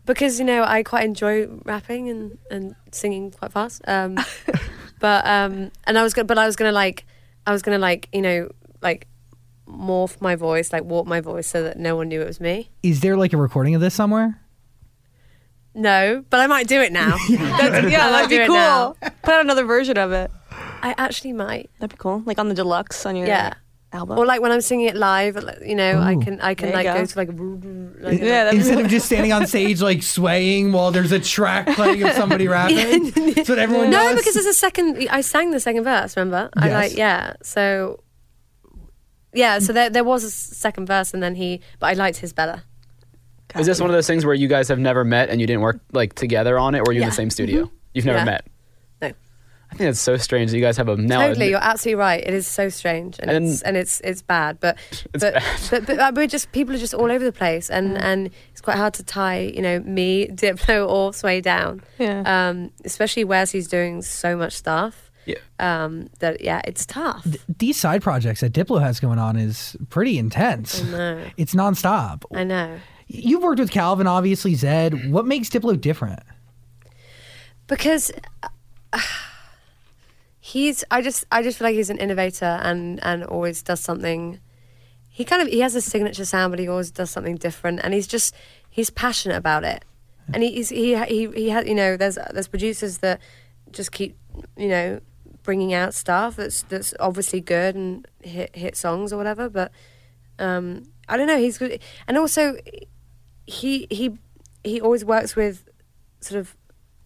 because you know I quite enjoy rapping and, and singing quite fast. Um, but um, and I was gonna, but I was gonna like, I was gonna like, you know, like morph my voice, like warp my voice so that no one knew it was me. Is there like a recording of this somewhere? No, but I might do it now. That's, yeah, that'd be cool. Put out another version of it. I actually might. That'd be cool. Like on the deluxe on your Yeah. album. Or like when I'm singing it live, you know, I can I can like go. go. to like, like yeah, Instead of just standing on stage like swaying while there's a track playing of somebody rapping. That's what everyone No, does. because there's a second. I sang the second verse. Remember? I like yeah. So yeah, so mm. there there was a second verse, and then he. But I liked his better. Is this one of those things where you guys have never met and you didn't work like together on it, or you're in the same studio? Mm-hmm. You've never Yeah. met. No. I think that's so strange that you guys have a now. Totally, you're absolutely right. It is so strange, and, And- it's and it's it's bad. But It's but, bad. but but uh, we're just people are just all over the place, and and it's quite hard to tie you know me Diplo or Swae down. Yeah. Um, especially whereas he's doing so much stuff. Yeah. Um, that yeah, it's tough. these side projects that Diplo has going on is pretty intense. I know. It's nonstop. I know. You've worked with Calvin, obviously Zedd. What makes Diplo different? because uh, he's I just I just feel like he's an innovator and and always does something. He kind of he has a signature sound but he always does something different and he's just he's passionate about it. And he, he's he he he had you know there's there's producers that just keep you know bringing out stuff that's that's obviously good and hit hit songs or whatever but um I don't know he's good. And also he he he always works with sort of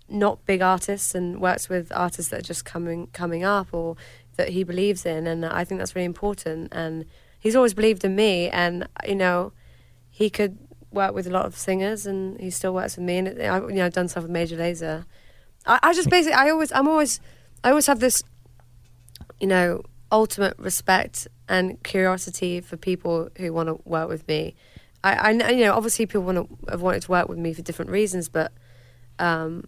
not big artists and works with artists that are just coming coming up or that he believes in. And I think that's really important. And he's always believed in me. And you know he could work with a lot of singers and he still works with me. And I, you know I've done stuff with Major Lazer. I, I just basically I always I'm always I always have this you know ultimate respect and curiosity for people who want to work with me. I, I you know obviously people want to have wanted to work with me for different reasons but um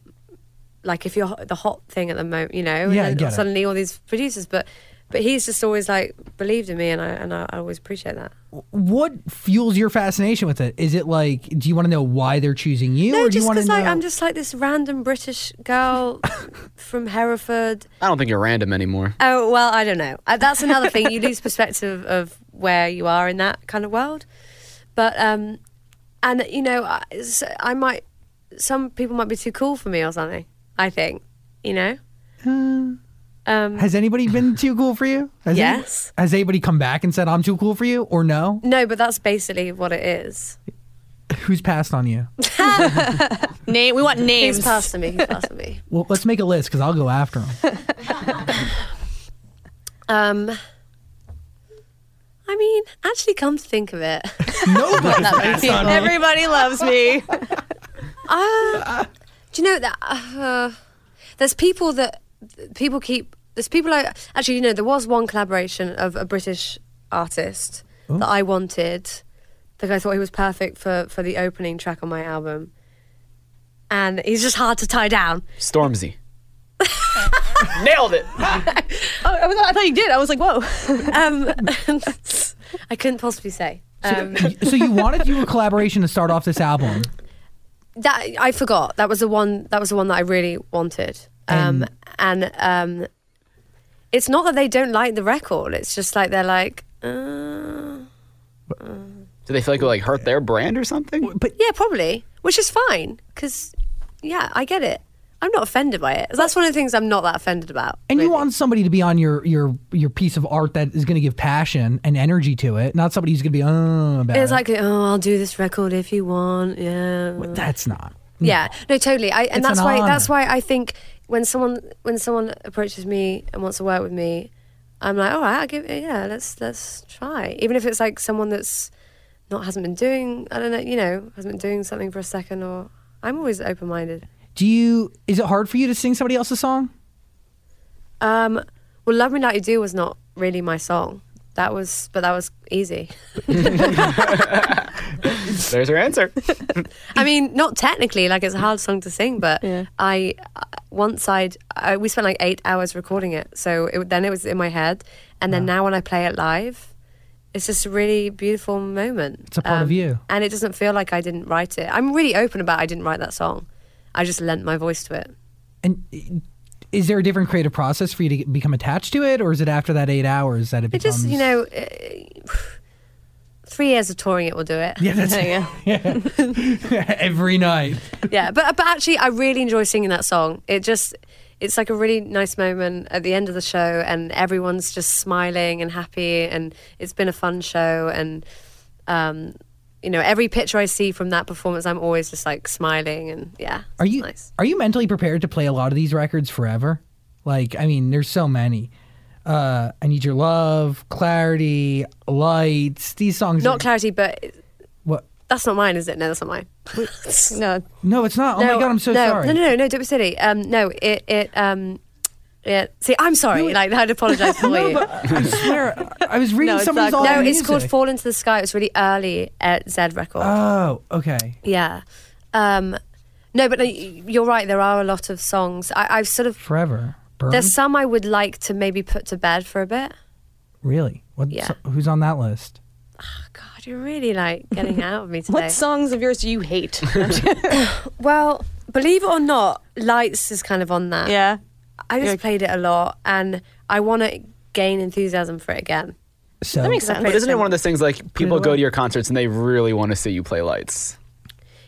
like if you're the hot thing at the moment, you know, Yeah, and get then it. suddenly all these producers, but but he's just always like believed in me, and I and I, I always appreciate that. What fuels your fascination with it? Is it like, do you want to know why they're choosing you, No, or do you just want to because know? like I'm just like this random British girl from Hereford. I don't think you're random anymore. Oh well, I don't know. Uh, that's another thing. You lose perspective of where you are in that kind of world. But um, and you know, I, s- I might. Some people might be too cool for me or something. I think, you know. Um, Has anybody been too cool for you? Has any- Yes. has anybody come back and said I'm too cool for you, or no? no, but that's basically what it is. Who's passed on you? Name. We want names. He's passed to me. He's passed to me. Well, let's make a list because I'll go after them. Um, I mean, actually, come to think of it, Nobody passed on. Everybody loves me. uh, do you know that uh, there's people that people keep. There's people like actually, you know, there was one collaboration of a British artist that I wanted. Like I thought he was perfect for for the opening track on my album, and he's just hard to tie down. Stormzy. Nailed it. Oh, I, was, I thought you did. I was like, whoa. Um, I couldn't possibly say. Um, so you wanted to do a collaboration to start off this album. That I forgot. That was the one. That was the one that I really wanted. Um, and um, it's not that they don't like the record. It's just like they're like, uh, Do they feel like it like hurt their brand or something? But yeah, probably, which is fine because, yeah, I get it. I'm not offended by it. That's one of the things I'm not that offended about. and you want somebody to be on your your your piece of art that is going to give passion and energy to it, not somebody who's going to be uh about It's it. like, oh, I'll do this record if you want. Yeah. That's not. Yeah, no, totally. I, and It's that's an why honor. that's why I think when someone when someone approaches me and wants to work with me, I'm like, all right, I'll give it. Yeah, let's let's try. Even if it's like someone that's not hasn't been doing, I don't know, you know, hasn't been doing something for a second, or I'm always open minded. Do you? Is it hard for you to sing somebody else's song? Um, well, Love Me Like You Do was not really my song. That was, but that was easy. There's your answer. I mean, not technically, like it's a hard song to sing, but Yeah. I uh, once I'd I, we spent like eight hours recording it, so it, then it was in my head, and then now when I play it live, it's just a really beautiful moment. It's a part of you. and it doesn't feel like I didn't write it. I'm really open about I didn't write that song. I just lent my voice to it. And is there a different creative process for you to become attached to it, or is it after that eight hours that it It becomes? just you know. Uh, Three years of touring it will do it. Yeah, that's yeah. every night. yeah, but but actually, I really enjoy singing that song. It just it's like a really nice moment at the end of the show, and everyone's just smiling and happy, and it's been a fun show. And um, you know, every picture I see from that performance, I'm always just like smiling, and yeah, Are you nice? are you mentally prepared to play a lot of these records forever? Like, I mean, there's so many. Uh, I need your love, clarity, lights. These songs. Not are, clarity, but what? that's not mine, is it? No, that's not mine. No. No, it's not. Oh my god, I'm so no, sorry. No, no, no, no, don't be silly. Um, no, it it um. Yeah, see, I'm sorry. like, I'd apologise for No, you. I swear, I was reading No, it's somebody's all No, the it's called. Fall into the Sky. It was really early at Zedd Record. Oh, okay. yeah. Um, no, but you're right. There are a lot of songs. I, I've sort of. Forever. Burn? There's some I would like to maybe put to bed for a bit. really? What? Yeah. so- who's on that list? Oh, God, you're really like getting out of me today. What songs of yours do you hate? well, believe it or not, Lights is kind of on that. yeah. I just You're- played it a lot, and I want to gain enthusiasm for it again. So That makes sense. But isn't it one of those things like people go to your concerts and they really want to see you play lights?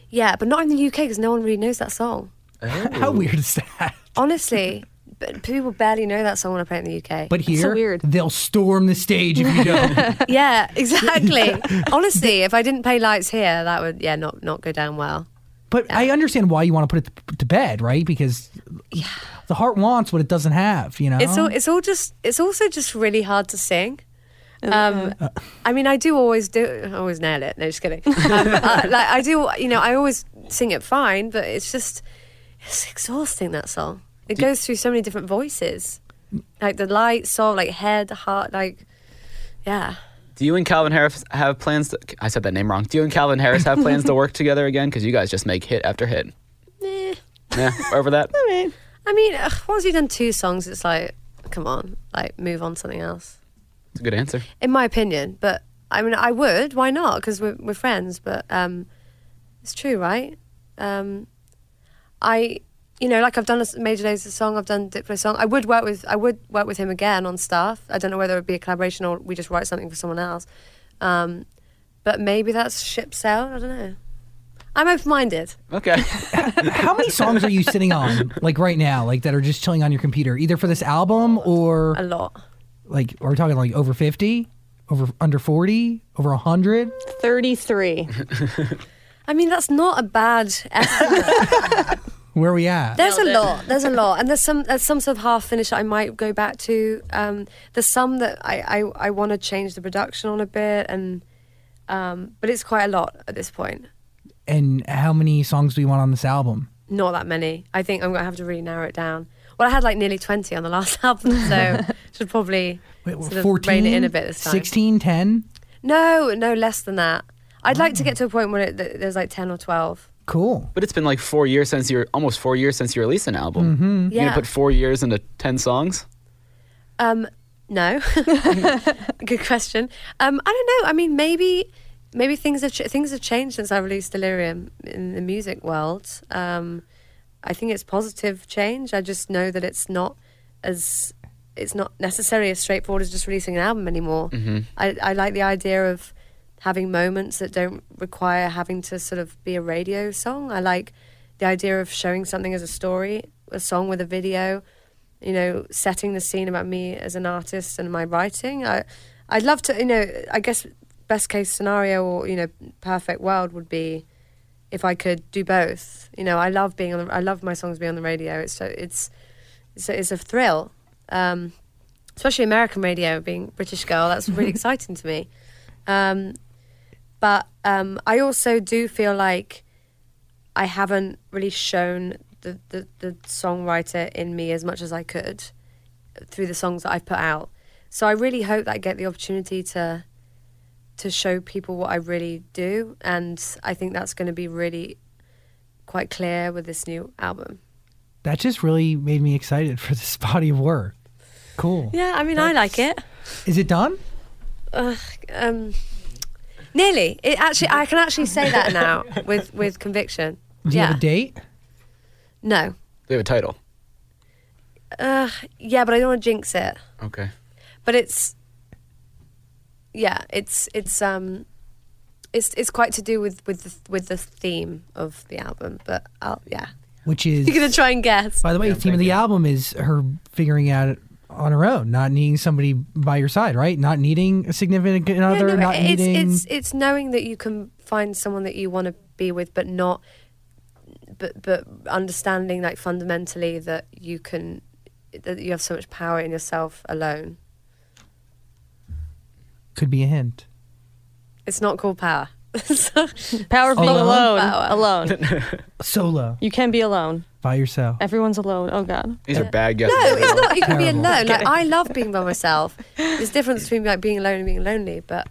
Yeah, but not in the UK because no one really knows that song. How weird is that? Honestly, but people barely know that song when I play it in the UK. But here, so weird. they'll storm the stage if you don't. yeah, exactly. Honestly, if I didn't play Lights here, that would yeah not not go down well. But I understand why you want to put it to- to bed, right? Because yeah. the heart wants what it doesn't have. You know. It's all it's all just it's also just really hard to sing. Um, I mean, I do always do I always nail it. No, just kidding. Um, uh, like I do, you know, I always sing it fine, but it's just it's exhausting that song. It goes through so many different voices, like the light, soul, like head, heart, like yeah. Do you and Calvin Harris have plans? To, I said that name wrong. Do you and Calvin Harris have plans to work together again? Because you guys just make hit after hit. Eh. Yeah, over that. I mean, ugh, once you've done two songs, it's like, come on, like move on to something else. It's a good answer. in my opinion. But I mean, I would. Why not? Because we're we're friends. But um, it's true, right? Um, I, you know, like I've done a s- Major Lazer song. I've done Diplo song. I would work with. I would work with him again on stuff. I don't know whether it would be a collaboration or we just write something for someone else. Um, but maybe that's ship sailed. I don't know. I'm open-minded. Okay. How many songs are you sitting on, like right now, like that are just chilling on your computer, either for this album or A lot. like are we talking like over fifty, over under forty, over hundred? 33. I mean, that's not a bad estimate. Where are we at? There's a lot. There's a lot, and there's some there's some sort of half finish that I might go back to. Um, there's some that I I, I want to change the production on a bit, and um, but it's quite a lot at this point. and how many songs do you want on this album? Not that many. I think I'm gonna have to really narrow it down. Well, I had like nearly 20 on the last album, so should probably Wait, sort of 14, rein it in a bit this time. 16, 10? No, no less than that. I'd like to get to a point where it, there's like 10 or 12. Cool. But it's been like four years since you're almost four years since you released an album. Mm-hmm. You Yeah. gonna put four years into ten songs? Um, no. Good question. Um, I don't know. I mean, maybe maybe things have ch- things have changed since I released Delirium in the music world. Um, I think it's positive change. I just know that it's not as it's not necessarily as straightforward as just releasing an album anymore. I, I like the idea of having moments that don't require having to sort of be a radio song. I like the idea of showing something as a story, a song with a video you know, setting the scene about me as an artist and my writing. I, I'd love to, you know, I guess best case scenario or you know, perfect world would be if I could do both. You know, I love being on. The, I love my songs being on the radio. It's so it's it's a, it's a thrill, um, especially American radio. Being British girl, that's really exciting to me. Um, but um, I also do feel like I haven't really shown the, the, the songwriter in me as much as I could through the songs that I've put out. So I really hope that I get the opportunity to to show people what I really do, and I think that's going to be really quite clear with this new album. That just really made me excited for this body of work. Cool. Yeah, I mean, I like it. Is it done? Um, nearly. It actually, I can actually say that now with with conviction. Do you yeah. have a date? No. They have a title. Uh, yeah, but I don't want to jinx it. Okay. but it's yeah it's it's um it's it's quite to do with with the with the theme of the album but I'll yeah Which is, you're gonna try and guess by the way, the theme of the album is her figuring out it on her own, not needing somebody by your side, right? Not needing a significant Yeah, other, no, not it's, needing. it's it's knowing that you can find someone that you want to be with but not but but understanding like fundamentally that you can that you have so much power in yourself alone could be a hint. it's not called power Power of being Alone? alone. Power. Alone. Solo You can be alone. by yourself. Everyone's alone. Oh God. These are bad guesses. No, it's not. You can be Terrible. alone. Like I love being by myself. There's a difference between like being alone and being lonely. But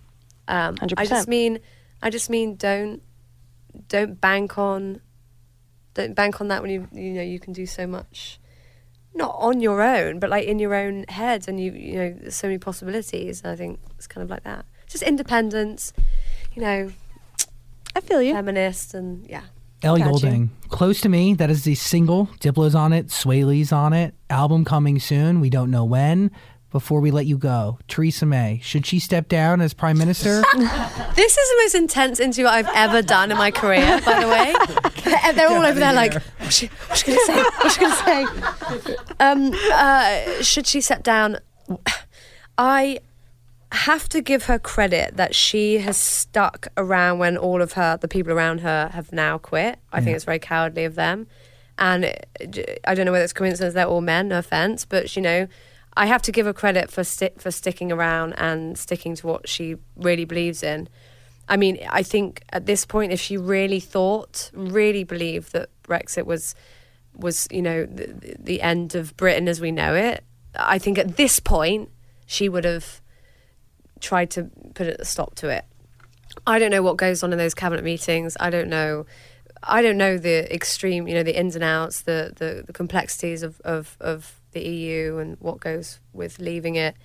um, I 100%. just mean, I just mean, don't don't bank on, don't bank on that when you you know you can do so much, not on your own, but like in your own head, and you you know there's so many possibilities. And I think it's kind of like that. Just independence, you know, I feel you. feminist, and yeah. Ellie Got. Goulding, close to me. That is the single. Diplo's on it. Swae Lee's on it. Album coming soon. We don't know when. Before we let you go, Theresa May, should she step down as prime minister? This is the most intense interview I've ever done in my career, by the way. They're- They're all over there like, what's she, what's she going to say? What's she going to say? Um, uh, should she step down? I have to give her credit that she has stuck around when all of her, the people around her, have now quit. I think it's very cowardly of them. And it- I don't know whether it's coincidence they're all men, no offense, but you know, I have to give her credit for sti- for sticking around and sticking to what she really believes in. I mean, I think at this point, if she really thought, really believed that Brexit was was you know the, the end of Britain as we know it, I think at this point she would have tried to put a stop to it. I don't know what goes on in those cabinet meetings. I don't know. I don't know the extreme, you know, the ins and outs, the the, the complexities of, of of the EU and what goes with leaving it.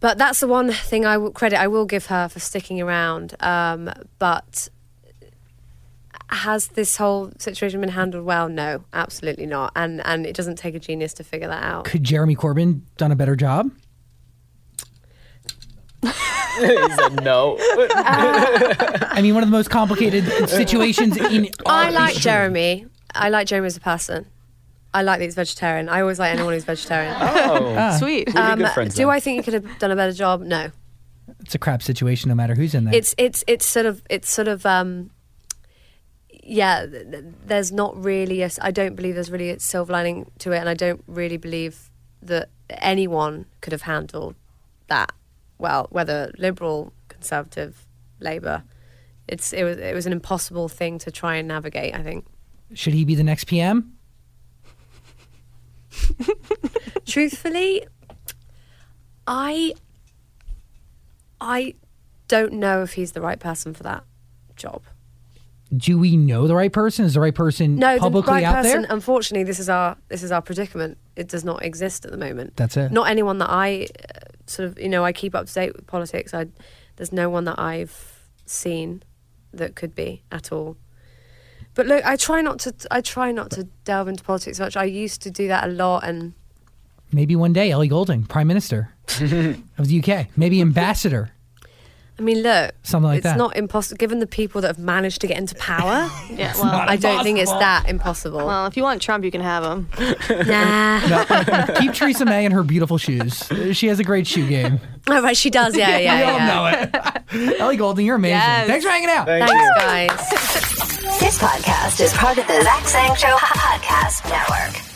But that's the one thing I will credit I will give her for sticking around. Um, but has this whole situation been handled well? No, absolutely not. And and it doesn't take a genius to figure that out. Could Jeremy Corbyn done a better job? he said no. I mean, one of the most complicated situations in. I like history. Jeremy. I like Jeremy as a person. I like that he's vegetarian. I always like anyone who's vegetarian. Oh, Sweet. Um, good friends. do then. I think he could have done a better job? No. It's a crap situation, no matter who's in there. It's it's it's sort of it's sort of um yeah th- th- there's not really a s- I don't believe there's really a silver lining to it and I don't really believe that anyone could have handled that well whether liberal conservative labor it's it was it was an impossible thing to try and navigate I think Should he be the next PM? truthfully I I don't know if he's the right person for that job Do we know the right person? Is the right person No, publicly the right out person. there? Unfortunately, this is our this is our predicament. It does not exist at the moment. That's it. Not anyone that I uh, sort of you know I keep up to date with politics. I there's no one that I've seen that could be at all. But look, I try not to. I try not to delve into politics much. I used to do that a lot, and Maybe one day, Ellie Goulding, Prime Minister of the UK, maybe ambassador. I mean, look, Something like it's that. not impossible. Given the people that have managed to get into power, Yeah, well, I don't think it's that impossible. well, if you want Trump, you can have him. nah. Keep Theresa May in her beautiful shoes. She has a great shoe game. oh, right, she does. Yeah, yeah, we all yeah. know it. Ellie Goulding, you're amazing. Yes. Thanks for hanging out. Thank Thanks, you. guys. This podcast is part of the Zach Sang Show Podcast Network.